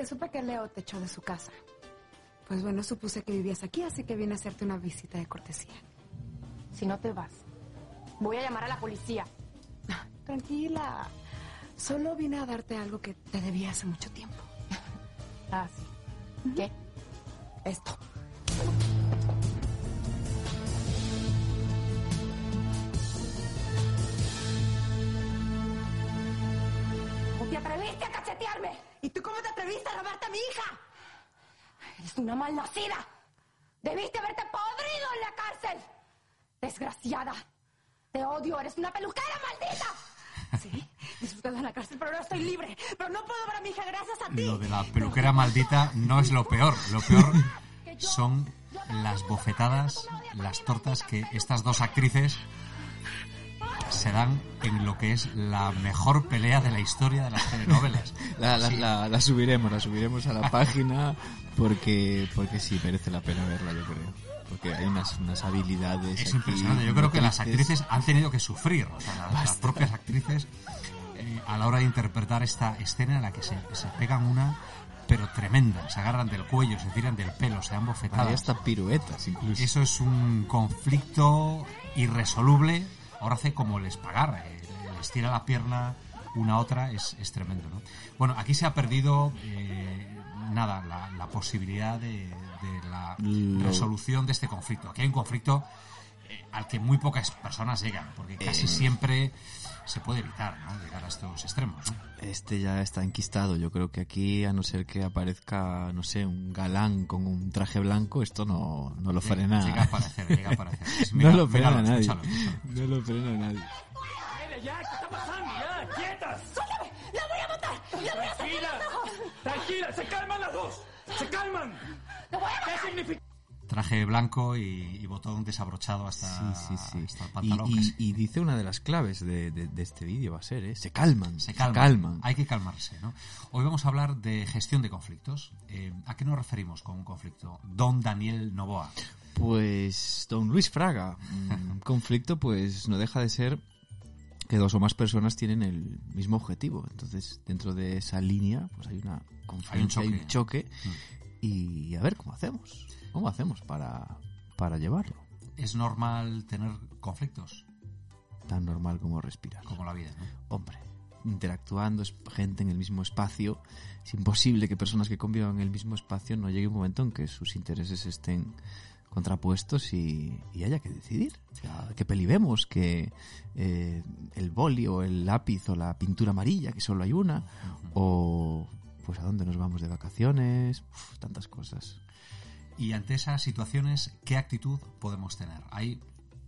Desde que supe que Leo te echó de su casa. Pues bueno, supuse que vivías aquí, así que vine a hacerte una visita de cortesía. Si no te vas, voy a llamar a la policía. Tranquila. Solo vine a darte algo que te debía hace mucho tiempo. Ah, sí. ¿Qué? Esto. Tú cómo te atreviste a robarte a mi hija? Eres una malnacida. Debiste haberte podrido en la cárcel. Desgraciada. Te odio, eres una peluquera maldita. Sí, disfrutando en la cárcel, pero ahora estoy libre. Pero no puedo ver a mi hija gracias a ti. Lo de la peluquera maldita no es lo peor. Lo peor son las bofetadas, las tortas que estas dos actrices se dan en lo que es la mejor pelea de la historia de las telenovelas. La, la- Sí. la- la subiremos, la subiremos a la página porque porque sí merece la pena verla, yo creo. Porque hay unas, unas habilidades. Es aquí impresionante. Yo creo que las actrices han tenido que sufrir. O sea, las, propias actrices eh, a la hora de interpretar esta escena en la que se, se pegan una, pero tremenda. Se agarran del cuello, se tiran del pelo, se dan Hay bofetadas. hasta piruetas incluso. Eso es un conflicto irresoluble. Ahora hace como les pagar, eh, les tira la pierna una a otra, es, es tremendo. ¿no? Bueno, aquí se ha perdido eh, nada, la, la posibilidad de, de la resolución de este conflicto. Aquí hay un conflicto al que muy pocas personas llegan, porque casi Eh. siempre se puede evitar ¿no? llegar a estos extremos. ¿no? Este ya está enquistado. Yo creo que aquí, a no ser que aparezca, no sé, un galán con un traje blanco, esto no, no lo frena. Llega a aparecer, llega a aparecer. No mira- lo frena míralo, nadie. escúchalo, escúchalo. No lo frena nadie. ya! ¿Qué está pasando? ¡Ya! ¡Quietas! ¡Suéltame! ¡La voy a matar! ¡La voy a sacar ¡Tranquila! ¡Tranquila! ¡Se calman las dos! ¡Se calman! ¡La voy a ¿Qué matar! significa? Traje blanco y, y botón desabrochado hasta, Sí, sí, sí. hasta el pantalón. y- dice una de las claves de, de- de este vídeo va a ser, ¿eh? Se calman. se calman. Hay que calmarse, ¿no? Hoy vamos a hablar de gestión de conflictos. Eh, ¿A qué nos referimos con un conflicto? Don Daniel Novoa. Pues, don Luis Fraga, un conflicto pues no deja de ser que dos o más personas tienen el mismo objetivo. Entonces, dentro de esa línea, pues hay una confluencia, hay un choque. Y a ver cómo hacemos. ¿Cómo hacemos para, para llevarlo? ¿Es normal tener conflictos? Tan normal como respirar. Como la vida, ¿no? Hombre, interactuando, es gente en el mismo espacio. Es imposible que personas que convivan en el mismo espacio no llegue un momento en que sus intereses estén contrapuestos y, y haya que decidir. O sea, que peli vemos, que eh, el boli o el lápiz o la pintura amarilla, que solo hay una, o pues a dónde nos vamos de vacaciones, Uf, tantas cosas. Y ante esas situaciones, ¿qué actitud podemos tener? ¿Hay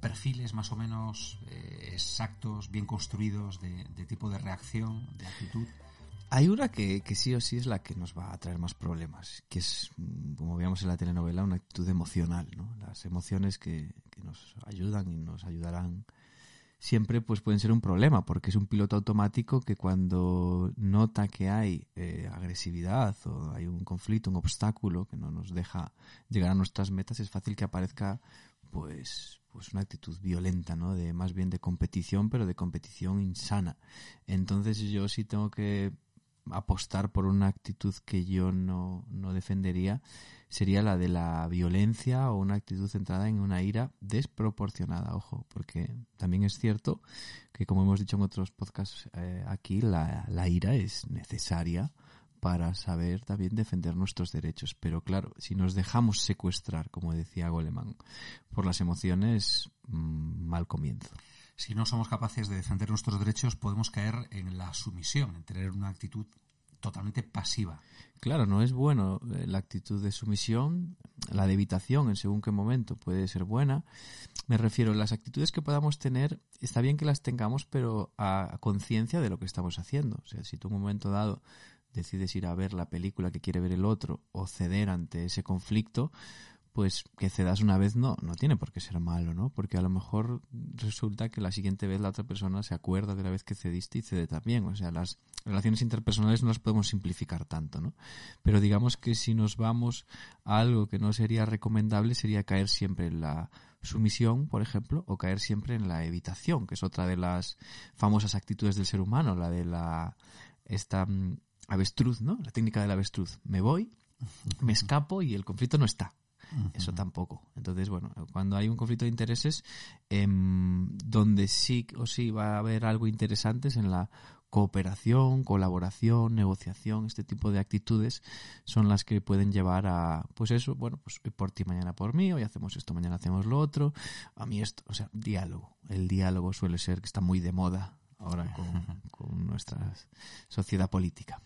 perfiles más o menos eh, exactos, bien construidos de, de tipo de reacción, de actitud? Hay una que, que sí o sí es la que nos va a traer más problemas, que es, mm, como veíamos en la telenovela, una actitud emocional, ¿no? Las emociones que, que nos ayudan y nos ayudarán siempre pues pueden ser un problema, porque es un piloto automático que cuando nota que hay eh, agresividad o hay un conflicto, un obstáculo que no nos deja llegar a nuestras metas, es fácil que aparezca pues pues una actitud violenta, ¿no? De más bien de competición, pero de competición insana. Entonces yo sí tengo que apostar por una actitud que yo no, no defendería sería la de la violencia o una actitud centrada en una ira desproporcionada, ojo, porque también es cierto que como hemos dicho en otros podcasts eh, aquí, la, la ira es necesaria para saber también defender nuestros derechos. Pero claro, si nos dejamos secuestrar, como decía Goleman, por las emociones, mmm, mal comienzo. Si no somos capaces de defender nuestros derechos, podemos caer en la sumisión, en tener una actitud totalmente pasiva. Claro, no es bueno eh, la actitud de sumisión, la de evitación en según qué momento puede ser buena. Me refiero a las actitudes que podamos tener, está bien que las tengamos, pero a, conciencia de lo que estamos haciendo. O sea, si tú en un momento dado decides ir a ver la película que quiere ver el otro o ceder ante ese conflicto, pues que cedas una vez no, no tiene por qué ser malo, ¿no? Porque a lo mejor resulta que la siguiente vez la otra persona se acuerda de la vez que cediste y cede también. O sea, las relaciones interpersonales no las podemos simplificar tanto, ¿no? Pero digamos que si nos vamos a algo que no sería recomendable sería caer siempre en la sumisión, por ejemplo, o caer siempre en la evitación, que es otra de las famosas actitudes del ser humano, la de la esta mm, avestruz, ¿no? La técnica del avestruz. Me voy, me escapo y el conflicto no está. Eso tampoco. Entonces, bueno, cuando hay un conflicto de intereses, em, donde sí o sí va a haber algo interesante es en la cooperación, colaboración, negociación, este tipo de actitudes son las que pueden llevar a, pues eso, bueno, pues hoy por ti, mañana por mí, hoy hacemos esto, mañana hacemos lo otro, a mí esto, o sea, diálogo. El diálogo suele ser que está muy de moda ahora con, con nuestra sociedad política.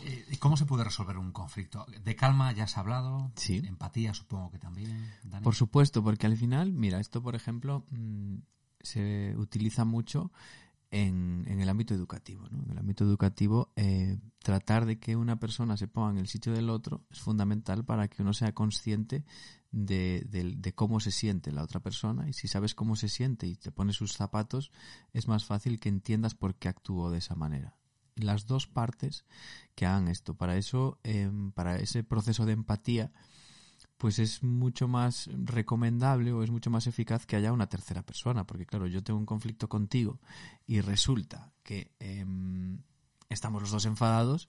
Eh, ¿Y cómo se puede resolver un conflicto? De calma ya has hablado, Sí. empatía supongo que también. Dani. Por supuesto, porque al final, mira, esto por ejemplo mm, se utiliza mucho en, el ámbito educativo. ¿no? En el ámbito educativo, eh, tratar de que una persona se ponga en el sitio del otro es fundamental para que uno sea consciente de, cómo se siente la otra persona y si sabes cómo se siente y te pones sus zapatos, es más fácil que entiendas por qué actuó de esa manera. Las dos partes que hagan esto. Para eso, em, para ese proceso de empatía, pues es mucho más recomendable o es mucho más eficaz que haya una tercera persona. Porque claro, yo tengo un conflicto contigo y resulta que em, estamos los dos enfadados,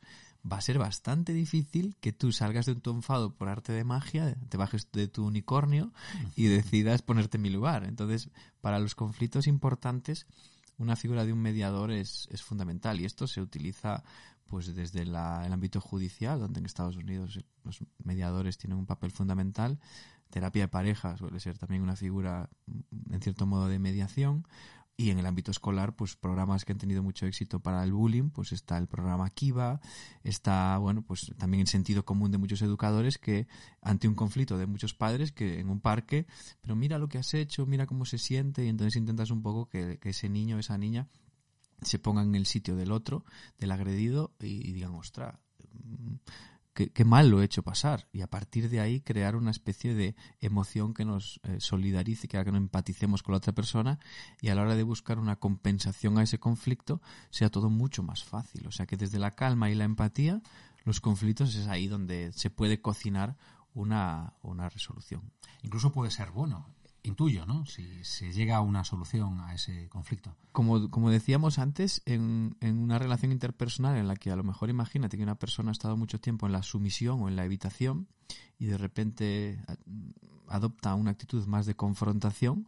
va a ser bastante difícil que tú salgas de tu enfado por arte de magia, te bajes de tu unicornio y decidas ponerte en mi lugar. Entonces, para los conflictos importantes, una figura de un mediador es, es fundamental y esto se utiliza pues desde la- el ámbito judicial, donde en Estados Unidos los mediadores tienen un papel fundamental. Terapia de pareja suele ser también una figura, en cierto modo, de mediación. Y en el ámbito escolar, pues programas que han tenido mucho éxito para el bullying, pues está el programa Kiva, está, bueno, pues también el sentido común de muchos educadores que ante un conflicto de muchos padres que en un parque, pero mira lo que has hecho, mira cómo se siente, y entonces intentas un poco que, que ese niño, esa niña, se pongan en el sitio del otro, del agredido, y, digan, ostras, mm, qué, qué mal lo he hecho pasar. Y a partir de ahí crear una especie de emoción que nos eh, solidarice, que haga que nos empaticemos con la otra persona, y a la hora de buscar una compensación a ese conflicto, sea todo mucho más fácil. O sea que desde la calma y la empatía, los conflictos es ahí donde se puede cocinar una, una resolución. Incluso puede ser bueno, intuyo, ¿no? Si se llega a una solución a ese conflicto. como, como decíamos antes, en, en una relación interpersonal en la que a lo mejor imagínate que una persona ha estado mucho tiempo en la sumisión o en la evitación y de repente adopta una actitud más de confrontación,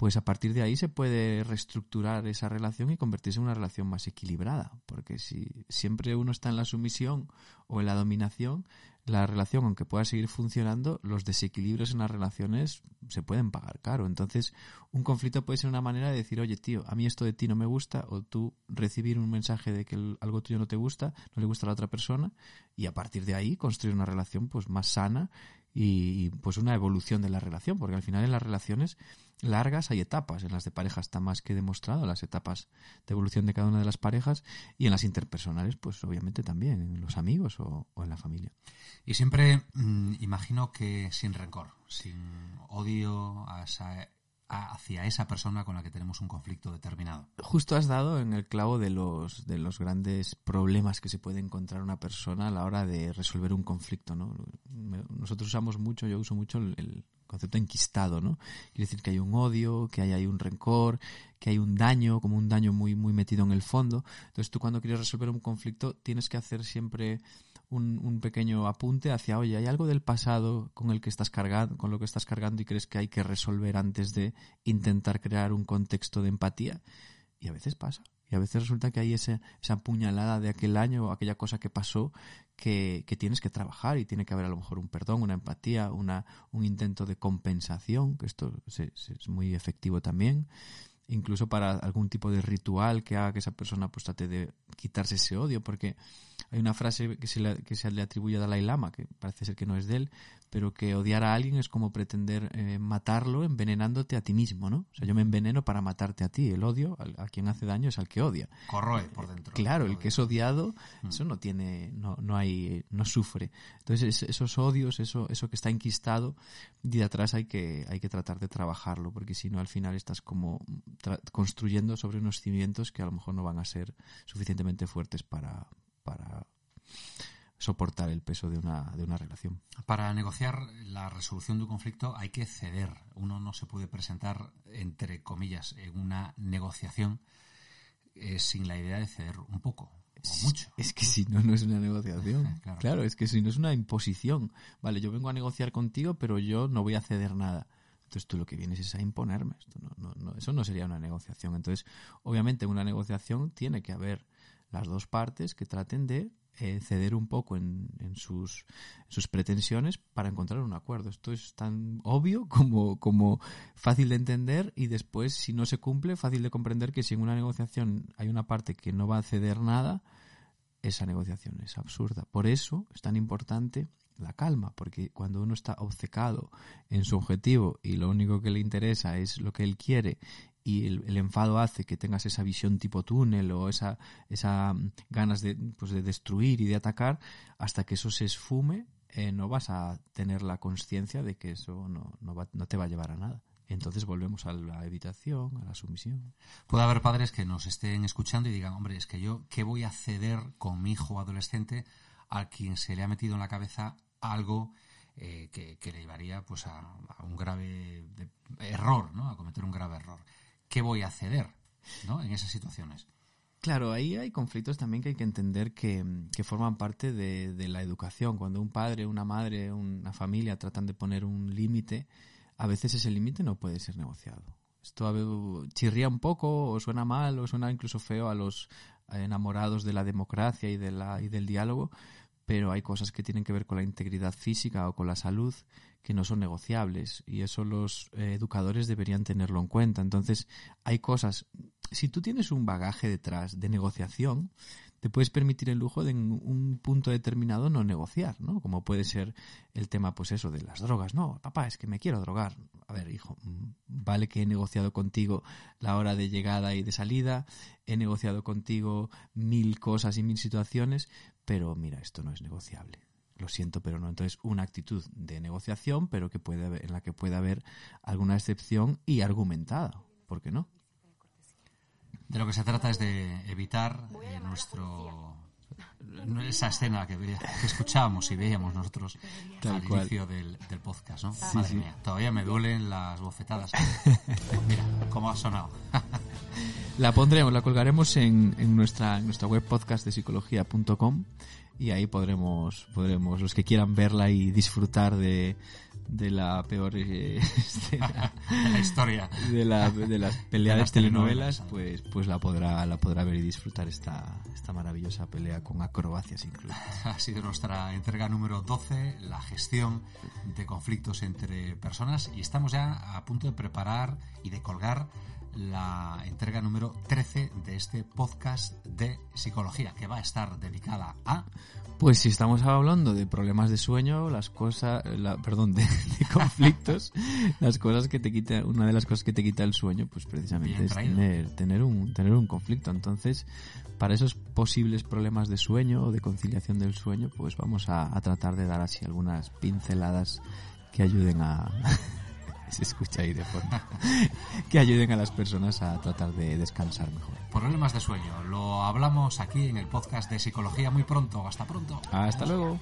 pues a partir de ahí se puede reestructurar esa relación y convertirse en una relación más equilibrada. Porque si siempre uno está en la sumisión o en la dominación, la relación, aunque pueda seguir funcionando, los desequilibrios en las relaciones se pueden pagar caro. Entonces, un conflicto puede ser una manera de decir, oye, tío, a mí esto de ti no me gusta, o tú recibir un mensaje de que algo tuyo no te gusta, no le gusta a la otra persona, y a partir de ahí construir una relación pues más sana y, pues una evolución de la relación, porque al final en las relaciones largas hay etapas, en las de pareja está más que demostrado, las etapas de evolución de cada una de las parejas, y en las interpersonales, pues obviamente también, en los amigos o, o en la familia. Y siempre mm, imagino que sin rencor, sin odio a esa- a- hacia esa persona con la que tenemos un conflicto determinado. Justo has dado en el clavo de los, de los grandes problemas que se puede encontrar una persona a la hora de resolver un conflicto, ¿no? Nosotros usamos mucho, yo uso mucho el, el concepto enquistado, ¿no? Quiere decir que hay un odio, que hay, un rencor, que hay un daño, como un daño muy, muy metido en el fondo. Entonces tú cuando quieres resolver un conflicto tienes que hacer siempre un, un pequeño apunte hacia, oye, hay algo del pasado con el que estás cargando, con lo que estás cargando y crees que hay que resolver antes de intentar crear un contexto de empatía. Y a veces pasa. Y a veces resulta que hay ese, esa puñalada de aquel año o aquella cosa que pasó que, que tienes que trabajar y tiene que haber a lo mejor un perdón, una empatía, una, un intento de compensación, que esto es muy efectivo también. incluso para algún tipo de ritual que haga que esa persona pues trate de quitarse ese odio, porque hay una frase que se le, que se le atribuye a Dalai Lama, que parece ser que no es de él, pero que odiar a alguien es como pretender eh, matarlo envenenándote a ti mismo, ¿no? O sea, yo me enveneno para matarte a ti. El odio a, a quien hace daño es al que odia. Corroe por dentro. Claro, el que es odiado, Mm. eso no tiene, no, no hay, no sufre. Entonces, es- esos odios, eso, eso que está enquistado, de atrás hay que, hay que tratar de trabajarlo, porque si no, al final estás como construyendo sobre unos cimientos que a lo mejor no van a ser suficientemente fuertes para, para soportar el peso de una, de una relación. Para negociar la resolución de un conflicto hay que ceder. Uno no se puede presentar, entre comillas, en una negociación eh, sin la idea de ceder un poco o mucho. Es que si no, no es una negociación. Claro. claro. es que si no es una imposición. Vale, yo vengo a negociar contigo, pero yo no voy a ceder nada. Entonces tú lo que vienes es a imponerme. Esto no, no, no- eso no sería una negociación. Entonces, obviamente, en una negociación tiene que haber las dos partes que traten de eh, ceder un poco en, en sus, sus pretensiones para encontrar un acuerdo. Esto es tan obvio como, como fácil de entender y después, si no se cumple, fácil de comprender que si en una negociación hay una parte que no va a ceder nada, esa negociación es absurda. Por eso es tan importante la calma, porque cuando uno está obcecado en su objetivo y lo único que le interesa es lo que él quiere y el, enfado hace que tengas esa visión tipo túnel o esa, esa mm, ganas de, pues de destruir y de atacar, hasta que eso se esfume, eh, no vas a tener la conciencia de que eso no, no, va- no te va a llevar a nada. Entonces volvemos a la evitación, a la sumisión. Puede haber padres que nos estén escuchando y digan, hombre, es que yo, ¿qué voy a ceder con mi hijo adolescente a quien se le ha metido en la cabeza algo eh, que, le llevaría pues a, un grave error, ¿no? A cometer un grave error. ¿Qué voy a ceder, ¿no? En esas situaciones. Claro, ahí hay conflictos también que hay que entender que, que forman parte de, de la educación. Cuando un padre, una madre, una familia tratan de poner un límite, a veces ese límite no puede ser negociado. Esto chirría un poco, o suena mal, o suena incluso feo a los enamorados de la democracia y, de la, y del diálogo, pero hay cosas que tienen que ver con la integridad física o con la salud que no son negociables y eso los eh, educadores deberían tenerlo en cuenta. Entonces, hay cosas, si tú tienes un bagaje detrás de negociación, te puedes permitir el lujo de en un punto determinado no negociar, ¿no? Como puede ser el tema, pues eso, de las drogas. No, papá, es que me quiero drogar. A ver, hijo, mm, vale que he negociado contigo la hora de llegada y de salida, he negociado contigo mil cosas y mil situaciones, pero mira, esto no es negociable. Lo siento, pero no. Entonces, una actitud de negociación, pero que puede haber, en la que puede haber alguna excepción y argumentada. ¿Por qué no? De lo que se trata es de evitar eh, nuestro esa escena que, escuchábamos y veíamos nosotros Tal al cual. inicio del, del podcast, ¿no? Madre mía, todavía me duelen las bofetadas. Mira, cómo ha sonado. La pondremos, la colgaremos en, en nuestra, en nuestra web podcast de psicología.com y ahí podremos, podremos, los que quieran verla y disfrutar de, de la peor eh, escena la historia. de, la, de las De peleas las de telenovelas, telenovelas. pues, pues la podrá, la podrá ver y disfrutar esta, esta maravillosa pelea con acrobacias incluidas. Ha sido nuestra entrega número 12, la gestión de conflictos entre personas y estamos ya a punto de preparar y de colgar la entrega número 13 de este podcast de psicología que va a estar dedicada a Pues si estamos hablando de problemas de sueño, las cosas, la, perdón, de, de conflictos, las cosas que te quita, una de las cosas que te quita el sueño, pues precisamente es tener, tener un, tener un conflicto. Entonces, para esos posibles problemas de sueño o de conciliación del sueño, pues vamos a, a tratar de dar así algunas pinceladas que ayuden a, se escucha ahí de fondo, que ayuden a las personas a tratar de descansar mejor. Problemas de sueño, lo hablamos aquí en el podcast de psicología muy pronto. Hasta pronto. Hasta luego.